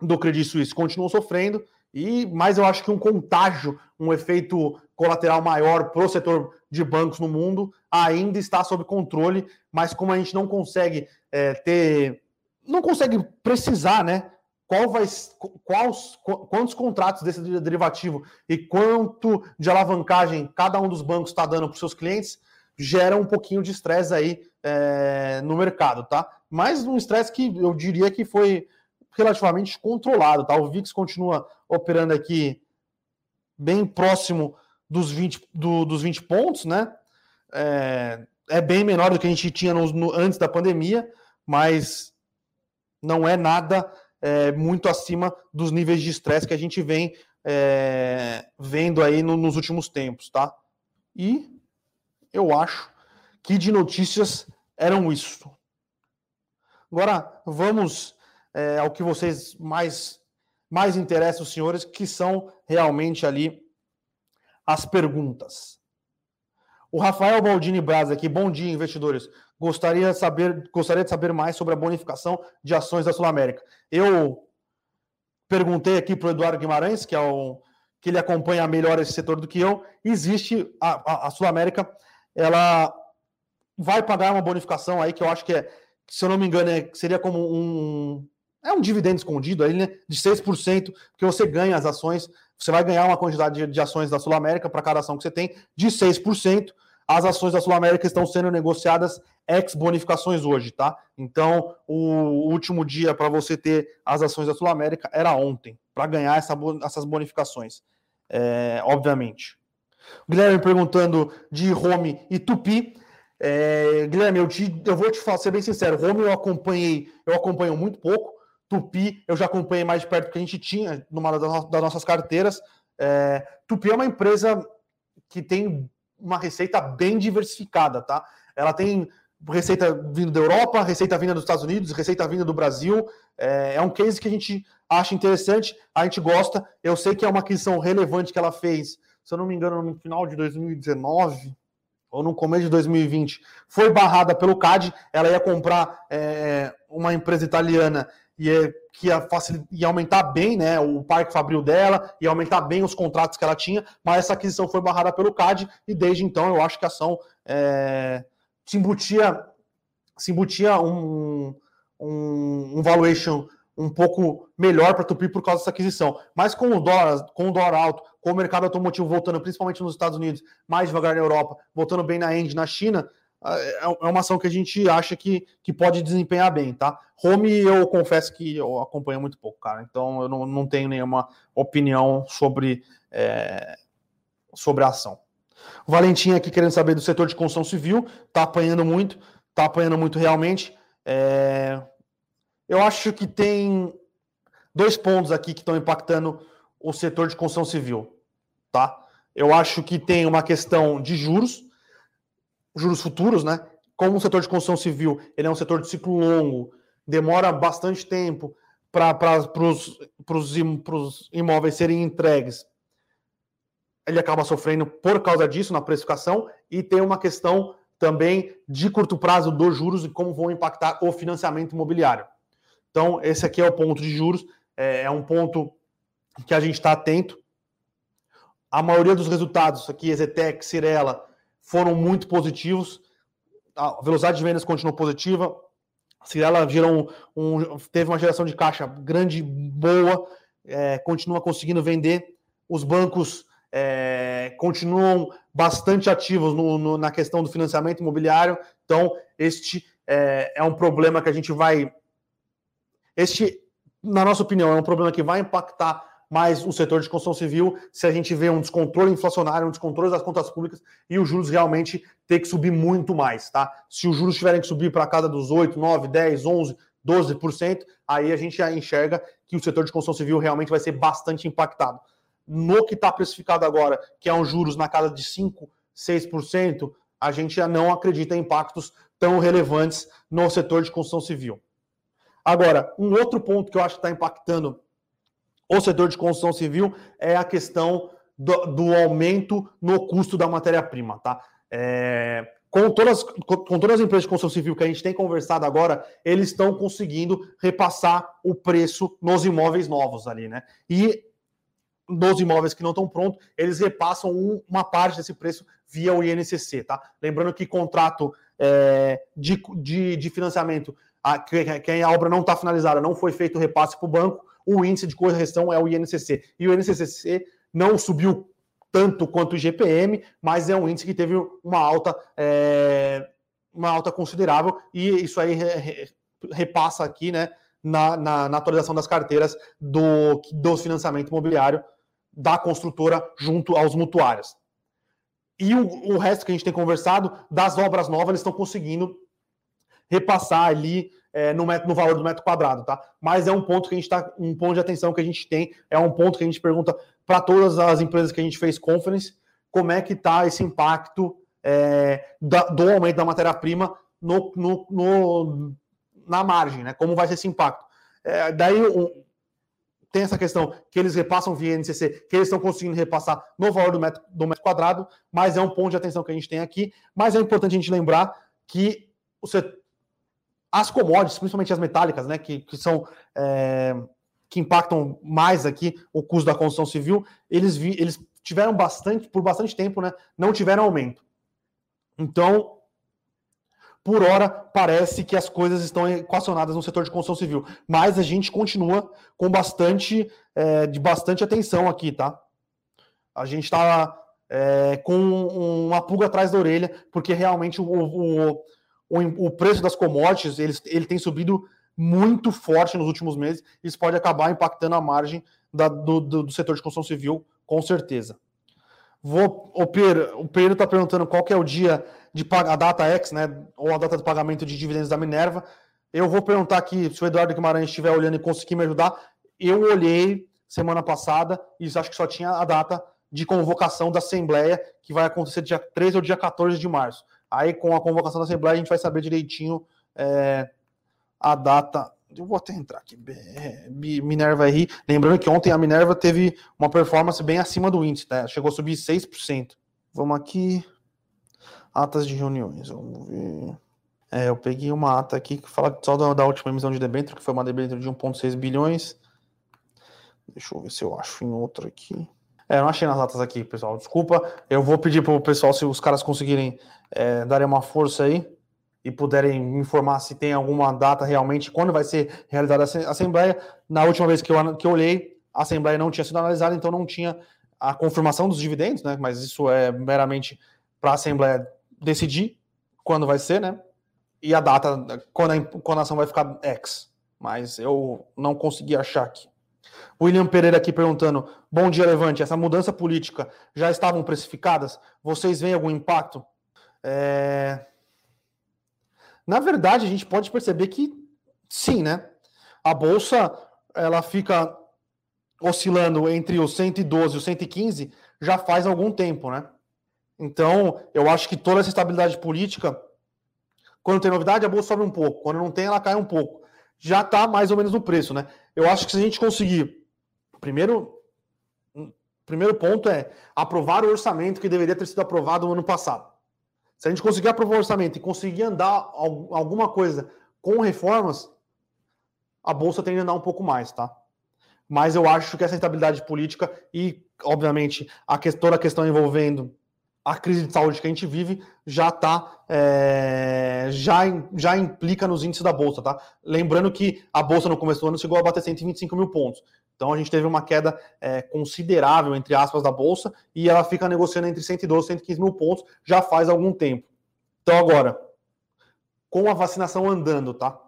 do Credit Suisse continuam sofrendo, e mas eu acho que um contágio, um efeito colateral maior para o setor de bancos no mundo ainda está sob controle, mas como a gente não consegue é, ter, não consegue precisar, né? Qual vai, quais, quantos contratos desse derivativo e quanto de alavancagem cada um dos bancos está dando para os seus clientes, gera um pouquinho de estresse aí é, no mercado, tá? Mas um estresse que eu diria que foi relativamente controlado, tá? O VIX continua operando aqui bem próximo dos 20, do, dos 20 pontos, né? É, é, bem menor do que a gente tinha no, no, antes da pandemia, mas não é nada é, muito acima dos níveis de estresse que a gente vem é, vendo aí no, nos últimos tempos, tá? E eu acho que de notícias eram isso. Agora vamos é, ao que vocês mais, mais interessam, senhores, que são realmente ali as perguntas. O Rafael Baldini Braz aqui, bom dia, investidores. Gostaria de saber, gostaria de saber mais sobre a bonificação de ações da Sul América. Eu perguntei aqui para o Eduardo Guimarães, que é o que ele acompanha melhor esse setor do que eu. Existe a, a, a Sul América, ela vai pagar uma bonificação aí que eu acho que é, se eu não me engano, é, seria como um é um dividendo escondido aí, né? De 6%, que você ganha as ações, você vai ganhar uma quantidade de, de ações da Sul América para cada ação que você tem, de 6%. As ações da Sul América estão sendo negociadas ex bonificações hoje, tá? Então, o último dia para você ter as ações da Sul América era ontem, para ganhar essa, essas bonificações, é, obviamente. O Guilherme perguntando de Home e Tupi. É, Guilherme, eu, te, eu vou te falar, ser bem sincero, Home eu acompanhei, eu acompanho muito pouco. Tupi, eu já acompanhei mais de perto que a gente tinha numa das nossas carteiras. É, Tupi é uma empresa que tem uma receita bem diversificada, tá? Ela tem receita vindo da Europa, receita vinda dos Estados Unidos, receita vinda do Brasil. É, é, um case que a gente acha interessante, a gente gosta. Eu sei que é uma aquisição relevante que ela fez, se eu não me engano, no final de 2019 ou no começo de 2020. Foi barrada pelo CAD, ela ia comprar é, uma empresa italiana ia, que ia, facilitar, ia aumentar bem né, o parque fabril dela, ia aumentar bem os contratos que ela tinha, mas essa aquisição foi barrada pelo CAD e desde então eu acho que a ação é, se embutia, se embutia um, um, um valuation um pouco melhor para Tupi por causa dessa aquisição. Mas com o dólar, com o dólar alto, com o mercado automotivo voltando, principalmente nos Estados Unidos, mais devagar na Europa, voltando bem na End, na China, é, é uma ação que a gente acha que, que pode desempenhar bem, tá? Home, eu confesso que eu acompanho muito pouco, cara. Então eu não, não tenho nenhuma opinião sobre, é, sobre a ação. O Valentim aqui querendo saber do setor de construção civil, tá apanhando muito, tá apanhando muito realmente. É, eu acho que tem dois pontos aqui que estão impactando o setor de construção civil, tá? Eu acho que tem uma questão de juros, juros futuros, né? Como o setor de construção civil ele é um setor de ciclo longo, demora bastante tempo para os imóveis serem entregues. Ele acaba sofrendo por causa disso na precificação e tem uma questão também de curto prazo dos juros e como vão impactar o financiamento imobiliário. Então, esse aqui é o ponto de juros, é, é um ponto que a gente está atento. A maioria dos resultados aqui, Ezetec, Cirela, foram muito positivos. A velocidade de vendas continuou positiva. Cirela gerou um, um, teve uma geração de caixa grande, boa, é, continua conseguindo vender. Os bancos é, continuam bastante ativos no, no, na questão do financiamento imobiliário. Então, este é, é um problema que a gente vai este, na nossa opinião, é um problema que vai impactar mais o setor de construção civil se a gente vê um descontrole inflacionário, um descontrole das contas públicas e os juros realmente ter que subir muito mais, tá? Se os juros tiverem que subir para cada dos 8, 9, 10, 11, 12%, aí a gente já enxerga que o setor de construção civil realmente vai ser bastante impactado. No que está precificado agora, que é um juros na casa de 5, 6%, a gente já não acredita em impactos tão relevantes no setor de construção civil. Agora, um outro ponto que eu acho que está impactando o setor de construção civil é a questão do, do aumento no custo da matéria-prima, tá? É, com, todas, com, todas as empresas de construção civil que a gente tem conversado agora, eles estão conseguindo repassar o preço nos imóveis novos ali, né? E nos imóveis que não estão prontos, eles repassam um, uma parte desse preço via o INCC, tá? Lembrando que contrato é, de, de, de financiamento a, que, que a obra não está finalizada, não foi feito o repasse para o banco, o índice de correção é o INCC. E o INCC não subiu tanto quanto o GPM, mas é um índice que teve uma alta, é, uma alta considerável, e isso aí re, re, repassa aqui, né, na, na, na, atualização das carteiras do, do financiamento imobiliário da construtora junto aos mutuários. E o, o resto que a gente tem conversado, das obras novas, eles estão conseguindo repassar ali é, no, metro, no valor do metro quadrado, tá? Mas é um ponto que a gente está, um ponto de atenção que a gente tem, é um ponto que a gente pergunta para todas as empresas que a gente fez conference, como é que está esse impacto é, da, do aumento da matéria-prima no, no, no, na margem, né? Como vai ser esse impacto? É, daí um, tem essa questão que eles repassam via NCC, que eles estão conseguindo repassar no valor do metro, do metro quadrado, mas é um ponto de atenção que a gente tem aqui. Mas é importante a gente lembrar que o setor as commodities, principalmente as metálicas, né, que, que são é, que impactam mais aqui o custo da construção civil, eles, vi, eles tiveram bastante, por bastante tempo, né, não tiveram aumento. Então, por hora, parece que as coisas estão equacionadas no setor de construção civil, mas a gente continua com bastante, é, de bastante atenção aqui, tá? A gente está é, com uma pulga atrás da orelha, porque realmente o, o o, o preço das commodities ele, ele tem subido muito forte nos últimos meses. Isso pode acabar impactando a margem da, do, do, do, setor de construção civil, com certeza. Vou, o Pedro está perguntando qual que é o dia de a data X, né, ou a data de pagamento de dividendos da Minerva. Eu vou perguntar aqui se o Eduardo Guimarães estiver olhando e conseguir me ajudar. Eu olhei semana passada e acho que só tinha a data de convocação da Assembleia, que vai acontecer dia 13 ou dia 14 de março. Aí, com a convocação da Assembleia, a gente vai saber direitinho é, a data. Eu vou até entrar aqui. Minerva RI. Lembrando que ontem a Minerva teve uma performance bem acima do índice, tá? Chegou a subir 6%. Vamos aqui. Atas de reuniões. Vamos ver. É, eu peguei uma ata aqui que fala só da, da última emissão de debênture, que foi uma debênture de 1,6 bilhões. Deixa eu ver se eu acho em outro aqui. É, não achei nas atas aqui, pessoal. Desculpa. Eu vou pedir para o pessoal, se os caras conseguirem é, darem uma força aí e puderem me informar se tem alguma data realmente, quando vai ser realizada a Assembleia. Na última vez que eu, que eu olhei, a Assembleia não tinha sido analisada, então não tinha a confirmação dos dividendos, né? Mas isso é meramente para a Assembleia decidir quando vai ser, né? E a data, quando a, quando a ação vai ficar X. Mas eu não consegui achar aqui. William Pereira aqui perguntando: Bom dia, Levante. Essa mudança política já estavam precificadas? Vocês veem algum impacto? É... Na verdade, a gente pode perceber que sim, né? A bolsa ela fica oscilando entre os 112 e os 115 já faz algum tempo, né? Então, eu acho que toda essa estabilidade política, quando tem novidade, a bolsa sobe um pouco, quando não tem, ela cai um pouco. Já está mais ou menos no preço, né? Eu acho que se a gente conseguir, primeiro, primeiro ponto é aprovar o orçamento que deveria ter sido aprovado no ano passado. Se a gente conseguir aprovar o orçamento e conseguir andar alguma coisa com reformas, a bolsa tende a andar um pouco mais, tá? Mas eu acho que essa estabilidade política e, obviamente, a que, toda a questão envolvendo a crise de saúde que a gente vive já tá é, já, já implica nos índices da bolsa, tá? Lembrando que a bolsa no começo do ano chegou a bater 125 mil pontos. Então a gente teve uma queda é, considerável, entre aspas, da bolsa, e ela fica negociando entre 112 e 115 mil pontos já faz algum tempo. Então, agora, com a vacinação andando, tá?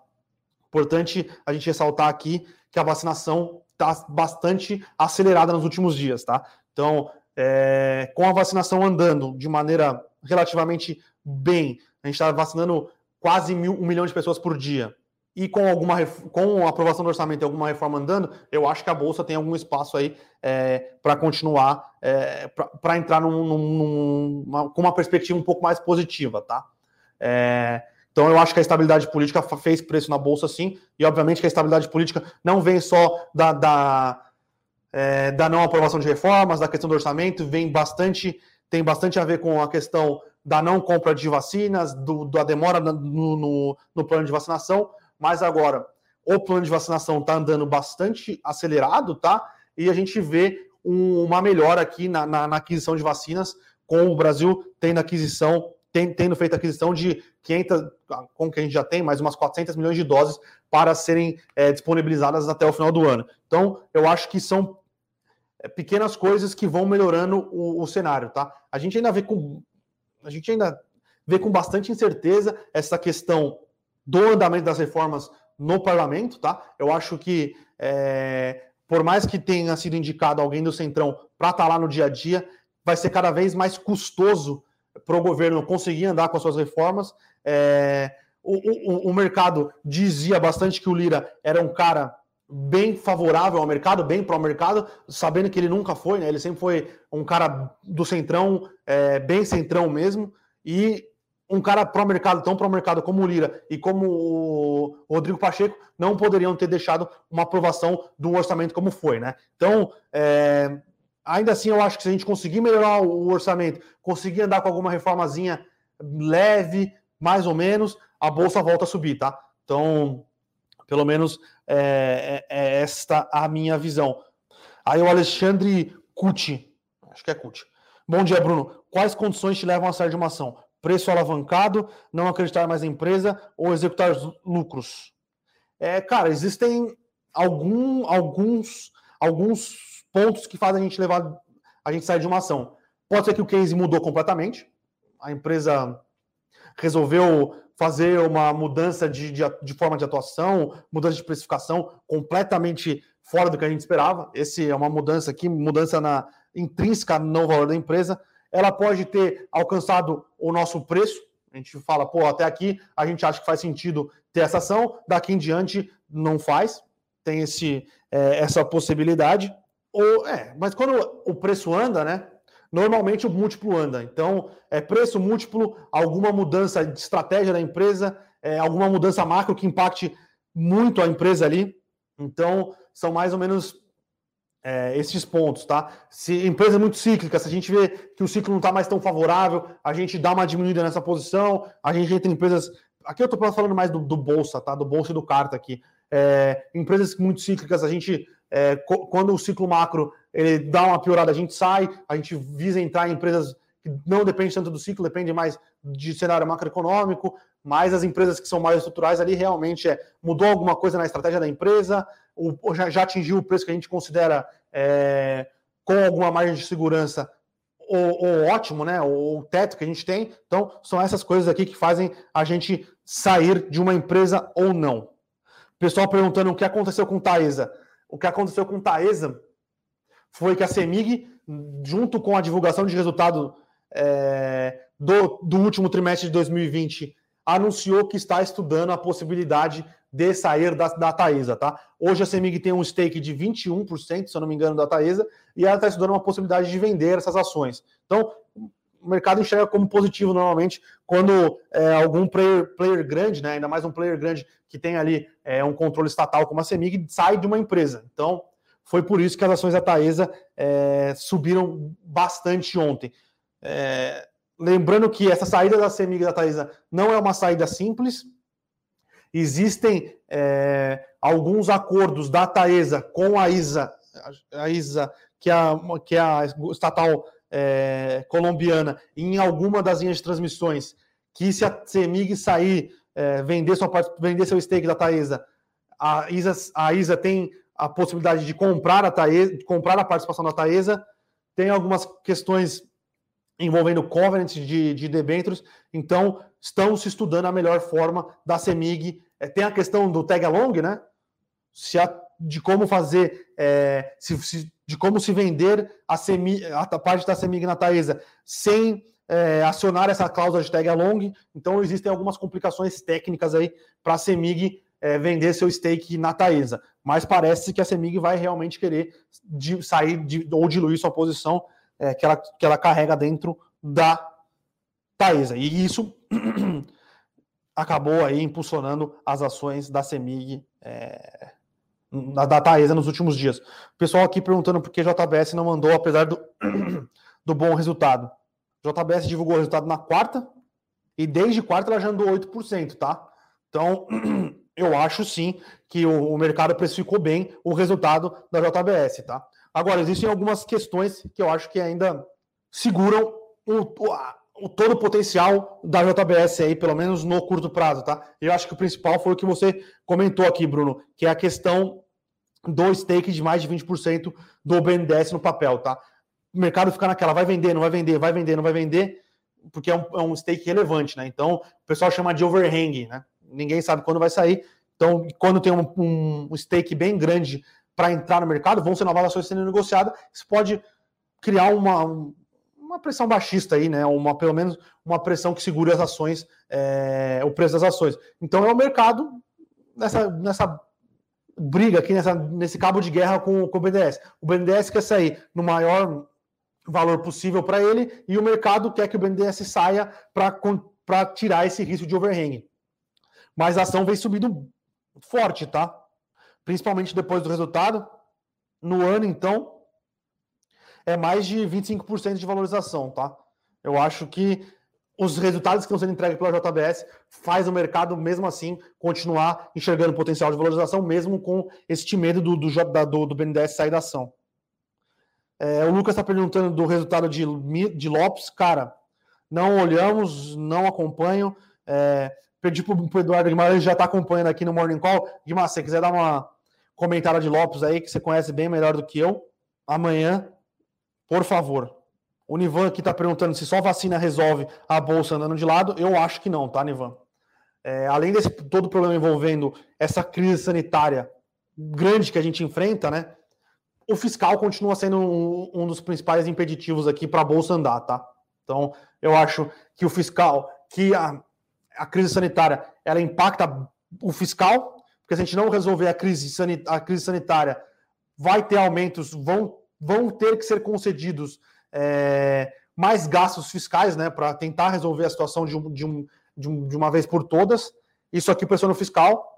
Importante a gente ressaltar aqui que a vacinação está bastante acelerada nos últimos dias, tá? Então, é, com a vacinação andando de maneira relativamente bem, a gente está vacinando quase mil, um milhão de pessoas por dia e com alguma com a aprovação do orçamento e alguma reforma andando, eu acho que a bolsa tem algum espaço aí é, para continuar, é, para entrar num, num, com uma perspectiva um pouco mais positiva, tá? É, então eu acho que a estabilidade política fez preço na bolsa, sim, e obviamente que a estabilidade política não vem só da, da, é, da não aprovação de reformas, da questão do orçamento, vem bastante, tem bastante a ver com a questão da não compra de vacinas, do, da demora no, no, no plano de vacinação mas agora o plano de vacinação está andando bastante acelerado, tá? E a gente vê um, uma melhora aqui na, na, na, aquisição de vacinas, com o Brasil tendo aquisição, tem, tendo feito aquisição de 500, como que a gente já tem, mais umas 400 milhões de doses para serem é, disponibilizadas até o final do ano. Então, eu acho que são pequenas coisas que vão melhorando o, o cenário, tá? A gente ainda vê com a gente ainda vê com bastante incerteza essa questão do andamento das reformas no parlamento, tá? Eu acho que, é, por mais que tenha sido indicado alguém do Centrão para estar tá lá no dia a dia, vai ser cada vez mais custoso para o governo conseguir andar com as suas reformas. É, o, o, o, mercado dizia bastante que o Lira era um cara bem favorável ao mercado, bem para o mercado, sabendo que ele nunca foi, né? Ele sempre foi um cara do centrão, é, bem centrão mesmo, e um cara pró-mercado, tão pró-mercado como o Lira e como o Rodrigo Pacheco não poderiam ter deixado uma aprovação do orçamento como foi, né? Então, é, ainda assim, eu acho que se a gente conseguir melhorar o orçamento, conseguir andar com alguma reformazinha leve, mais ou menos, a bolsa volta a subir, tá? Então, pelo menos é, é, é esta a minha visão. Aí o Alexandre Cuti, acho que é Cuti. Bom dia, Bruno. Quais condições te levam a sair de uma ação? preço alavancado, não acreditar mais na empresa ou executar lucros? É, cara, existem algum, alguns, alguns pontos que fazem a gente levar a gente sair de uma ação. Pode ser que o case mudou completamente, a empresa resolveu fazer uma mudança de, de, de, forma de atuação, mudança de precificação completamente fora do que a gente esperava. Esse é uma mudança aqui, mudança na intrínseca no valor da empresa ela pode ter alcançado o nosso preço. A gente fala, pô, até aqui a gente acha que faz sentido ter essa ação, daqui em diante não faz, tem esse, é, essa possibilidade. Ou, é, mas quando o preço anda, né? Normalmente o múltiplo anda. Então, é preço, múltiplo, alguma mudança de estratégia da empresa, é, alguma mudança macro que impacte muito a empresa ali. Então, são mais ou menos é, esses pontos, tá? Se empresa é muito cíclica, se a gente vê que o ciclo não está mais tão favorável, a gente dá uma diminuída nessa posição, a gente entra em empresas aqui eu estou falando mais do, do, Bolsa, tá? Do Bolsa e do Carta aqui. É, empresas muito cíclicas, a gente, é, quando o ciclo macro ele dá uma piorada, a gente sai, a gente visa entrar em empresas que não dependem tanto do ciclo, depende mais de cenário macroeconômico, mas as empresas que são mais estruturais ali realmente é mudou alguma coisa na estratégia da empresa, ou, já, já atingiu o preço que a gente considera é, com alguma margem de segurança o, o, ótimo, né? O, o teto que a gente tem. Então, são essas coisas aqui que fazem a gente sair de uma empresa ou não. Pessoal perguntando o que aconteceu com Taesa. O que aconteceu com Taesa foi que a CEMIG, junto com a divulgação de resultado é, do, do último trimestre de 2020, anunciou que está estudando a possibilidade de sair da, da Taesa, tá? Hoje a CEMIG tem um stake de 21%, se eu não me engano, da Taesa, e ela está estudando uma possibilidade de vender essas ações. Então, o mercado enxerga como positivo normalmente quando é, algum player, player grande, né, ainda mais um player grande que tem ali é, um controle estatal como a CEMIG, sai de uma empresa. Então, foi por isso que as ações da Taesa é, subiram bastante ontem. É, lembrando que essa saída da CEMIG da Taesa não é uma saída simples, Existem é, alguns acordos da Taesa com a ISA, a ISA, que é a, que é a estatal é, colombiana, em alguma das linhas de transmissões, que se a CEMIG sair, é, vender, sua, vender seu stake da Taesa, a ISA, a ISA tem a possibilidade de comprar a, Taesa, comprar a participação da Taesa, tem algumas questões envolvendo covenant de, de debêntures, então estão se estudando a melhor forma da CEMIG. É, tem a questão do tag along, né? Se a, de como fazer, é, se, se, de como se vender a, semi, a parte da CEMIG na Taesa sem é, acionar essa cláusula de tag along. Então existem algumas complicações técnicas aí para a CEMIG é, vender seu stake na Taesa. Mas parece que a CEMIG vai realmente querer de, sair de, ou diluir sua posição é, que, ela, que ela carrega dentro da Taesa. E isso acabou aí impulsionando as ações da Semig é, da Taesa nos últimos dias. O pessoal aqui perguntando por que JBS não mandou, apesar do, do bom resultado. JBS divulgou o resultado na quarta e desde quarta ela já andou 8%, tá? Então, eu acho sim que o, o mercado precificou bem o resultado da JBS, tá? Agora, existem algumas questões que eu acho que ainda seguram o, o, o todo o potencial da JBS aí, pelo menos no curto prazo, tá? Eu acho que o principal foi o que você comentou aqui, Bruno, que é a questão do stake de mais de 20% do BNDES no papel, tá? O mercado fica naquela, vai vender, não vai vender, vai vender, não vai vender, porque é um, é um stake relevante, né? Então, o pessoal chama de overhang, né? Ninguém sabe quando vai sair. Então, quando tem um, um, stake bem grande para entrar no mercado, vão ser novas ações sendo negociadas, isso pode criar uma, uma pressão baixista aí, né? Uma, pelo menos uma pressão que segure as ações, é, o preço das ações. Então é o mercado nessa, nessa briga aqui, nessa, nesse cabo de guerra com, com o BNDES. O BNDES quer sair no maior valor possível para ele e o mercado quer que o BNDES saia para tirar esse risco de overhang. Mas a ação vem subindo forte, tá? principalmente depois do resultado. No ano, então, é mais de 25% de valorização, tá? Eu acho que os resultados que estão sendo entregues pela JBS faz o mercado, mesmo assim, continuar enxergando potencial de valorização, mesmo com este medo do, do, do, do BNDES sair da ação. É, o Lucas está perguntando do resultado de, de Lopes. Cara, não olhamos, não acompanho. É, pedi para o Eduardo Guimarães, já está acompanhando aqui no Morning Call. Guimarães, se você quiser dar uma, comentário de Lopes aí, que você conhece bem melhor do que eu. Amanhã, por favor. O Nivan aqui está perguntando se só vacina resolve a bolsa andando de lado. Eu acho que não, tá, Nivan? É, além desse todo o problema envolvendo essa crise sanitária grande que a gente enfrenta, né? O fiscal continua sendo um, um dos principais impeditivos aqui para a bolsa andar, tá? Então, eu acho que o fiscal, que a, a crise sanitária, ela impacta o fiscal, porque se a gente não resolver a crise, a crise sanitária, vai ter aumentos, vão, vão ter que ser concedidos é, mais gastos fiscais, né, para tentar resolver a situação de, um, de, um, de, um, de uma vez por todas. Isso aqui pressiona o fiscal,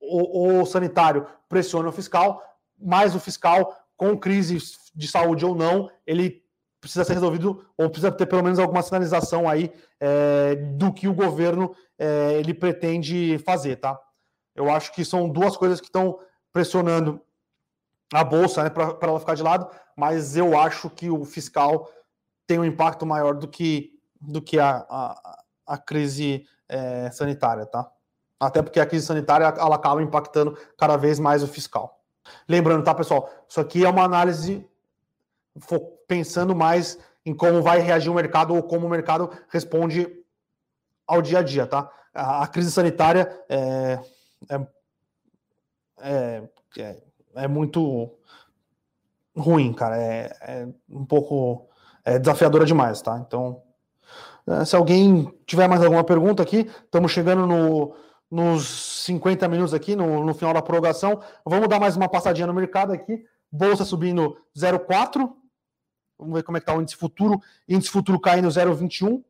o, o sanitário pressiona o fiscal, mais o fiscal, com crise de saúde ou não, ele precisa ser resolvido ou precisa ter pelo menos alguma sinalização aí é, do que o governo é, ele pretende fazer, tá? Eu acho que são duas coisas que estão pressionando a bolsa né, para ela ficar de lado, mas eu acho que o fiscal tem um impacto maior do que, do que a, a, a crise é, sanitária, tá? Até porque a crise sanitária ela acaba impactando cada vez mais o fiscal. Lembrando, tá, pessoal? Isso aqui é uma análise pensando mais em como vai reagir o mercado ou como o mercado responde ao dia a dia, tá? A, a crise sanitária é, é, é, é, é muito ruim, cara. É, é um pouco é desafiadora demais, tá? Então, é, se alguém tiver mais alguma pergunta aqui, estamos chegando no, nos 50 minutos aqui, no, no final da prorrogação. Vamos dar mais uma passadinha no mercado aqui. Bolsa subindo 0,4. Vamos ver como é que está o índice futuro. Índice futuro caindo 0,21.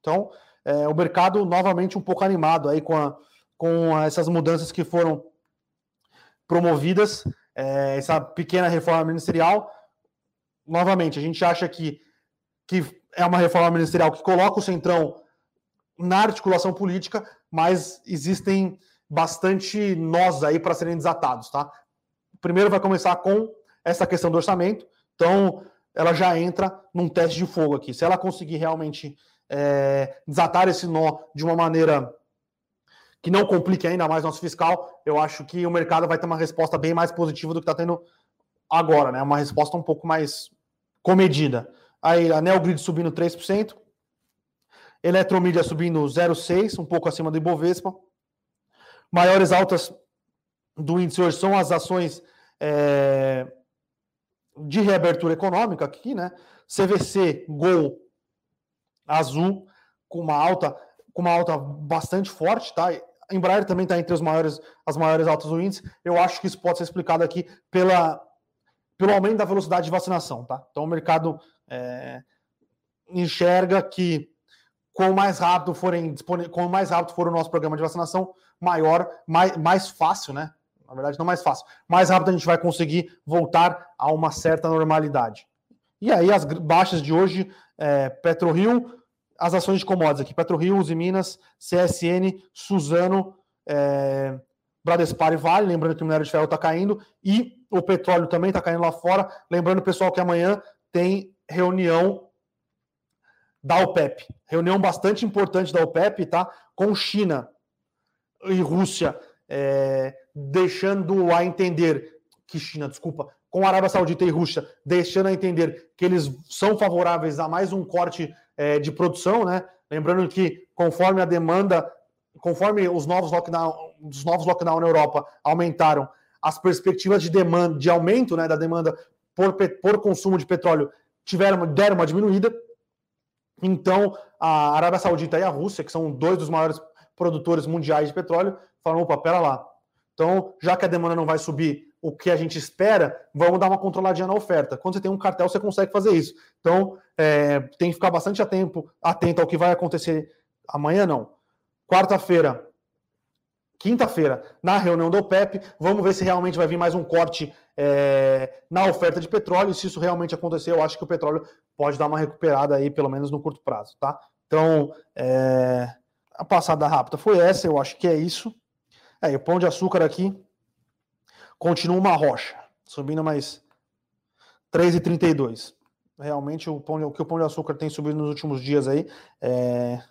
Então, é, o mercado novamente um pouco animado aí com, a, com essas mudanças que foram promovidas, é, essa pequena reforma ministerial. Novamente, a gente acha que, que é uma reforma ministerial que coloca o Centrão na articulação política, mas existem bastante nós aí para serem desatados, tá? Primeiro vai começar com essa questão do orçamento, então ela já entra num teste de fogo aqui. Se ela conseguir realmente é, desatar esse nó de uma maneira que não complique ainda mais nosso fiscal, eu acho que o mercado vai ter uma resposta bem mais positiva do que está tendo agora, né? Uma resposta um pouco mais comedida. Aí a Neogrid subindo 3%, Eletromídia subindo 0,6%, um pouco acima do Ibovespa. Maiores altas do índice hoje são as ações é, de reabertura econômica aqui, né? CVC, Gol, Azul, com uma alta, com uma alta bastante forte, tá? Embraer também está entre as maiores, as maiores altas do índice. Eu acho que isso pode ser explicado aqui pela, pelo aumento da velocidade de vacinação, tá? Então o mercado é, enxerga que quanto mais rápido forem quanto mais rápido for o nosso programa de vacinação, maior, mais, mais fácil, né? Na verdade, não mais fácil, mais rápido a gente vai conseguir voltar a uma certa normalidade. E aí, as baixas de hoje, é, PetroRio, as ações de commodities aqui, PetroRio, Uzi Minas, CSN, Suzano, é, Bradespar e Vale, lembrando que o minério de ferro está caindo, e o petróleo também está caindo lá fora. Lembrando, pessoal, que amanhã tem reunião da OPEP. Reunião bastante importante da OPEP, tá? Com China e Rússia é, deixando a entender que China, desculpa, com a Arábia Saudita e Rússia deixando a entender que eles são favoráveis a mais um corte é, de produção, né? Lembrando que conforme a demanda, conforme os novos lockdown, os novos lockdown na Europa aumentaram, as perspectivas de demanda, de aumento, né, da demanda por, por consumo de petróleo tiveram deram uma diminuída. Então, a Arábia Saudita e a Rússia, que são dois dos maiores produtores mundiais de petróleo, falaram: opa, pera lá. Então, já que a demanda não vai subir o que a gente espera, vamos dar uma controladinha na oferta. Quando você tem um cartel, você consegue fazer isso. Então, é, tem que ficar bastante atento, atento ao que vai acontecer amanhã, não. Quarta-feira, quinta-feira, na reunião do OPEP, vamos ver se realmente vai vir mais um corte é, na oferta de petróleo. Se isso realmente acontecer, eu acho que o petróleo pode dar uma recuperada aí, pelo menos no curto prazo, tá? Então, é, a passada rápida foi essa, eu acho que é isso. É, o pão de açúcar aqui continua uma rocha, subindo mais 3,32. Realmente, o, pão, o que o pão de açúcar tem subido nos últimos dias aí é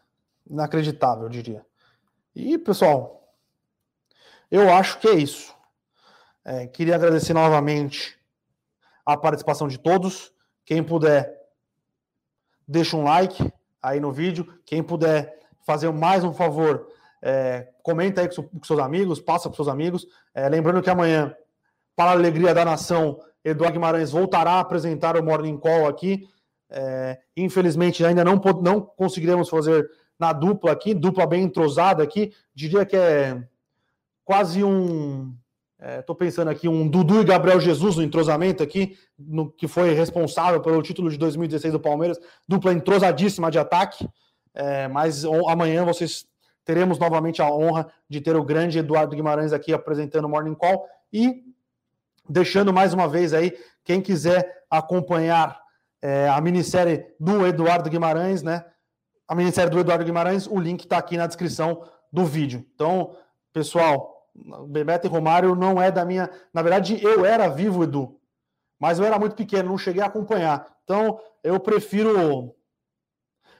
inacreditável, eu diria. E, pessoal, eu acho que é isso. É, queria agradecer novamente a participação de todos. Quem puder, deixa um like aí no vídeo. Quem puder fazer mais um favor, é, comenta aí com, com, seus amigos, passa para seus amigos. É, lembrando que amanhã, para a alegria da nação, Eduardo Guimarães voltará a apresentar o Morning Call aqui. É, infelizmente, ainda não, não conseguiremos fazer na dupla aqui, dupla bem entrosada aqui. Diria que é quase um Estou é, pensando aqui um Dudu e Gabriel Jesus no entrosamento aqui, no, que foi responsável pelo título de 2016 do Palmeiras, dupla entrosadíssima de ataque. É, mas amanhã vocês teremos novamente a honra de ter o grande Eduardo Guimarães aqui apresentando o Morning Call e deixando mais uma vez aí quem quiser acompanhar é, a minissérie do Eduardo Guimarães, né? A minissérie do Eduardo Guimarães, o link está aqui na descrição do vídeo. Então, pessoal, Bebeto e Romário não é da minha. Na verdade, eu era vivo, Edu, mas eu era muito pequeno, não cheguei a acompanhar. Então, eu prefiro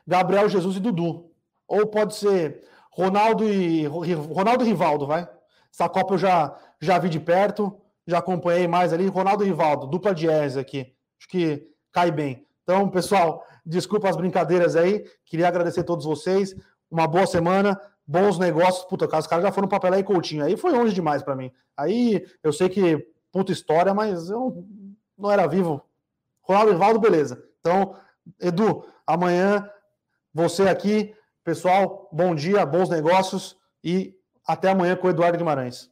Gabriel Jesus e Dudu. Ou pode ser Ronaldo e Ronaldo e Rivaldo, vai. Essa Copa eu já, já vi de perto, já acompanhei mais ali. Ronaldo e Rivaldo, dupla S aqui. Acho que cai bem. Então, pessoal, desculpa as brincadeiras aí. Queria agradecer a todos vocês. Uma boa semana, bons negócios. Puta, os caras já foram para Pelé e Coutinho. Aí foi longe demais para mim. Aí eu sei que puta história, mas eu não era vivo. Ronaldo e Rivaldo, beleza. Então, Edu, amanhã você aqui, pessoal, bom dia, bons negócios e até amanhã com o Eduardo Guimarães.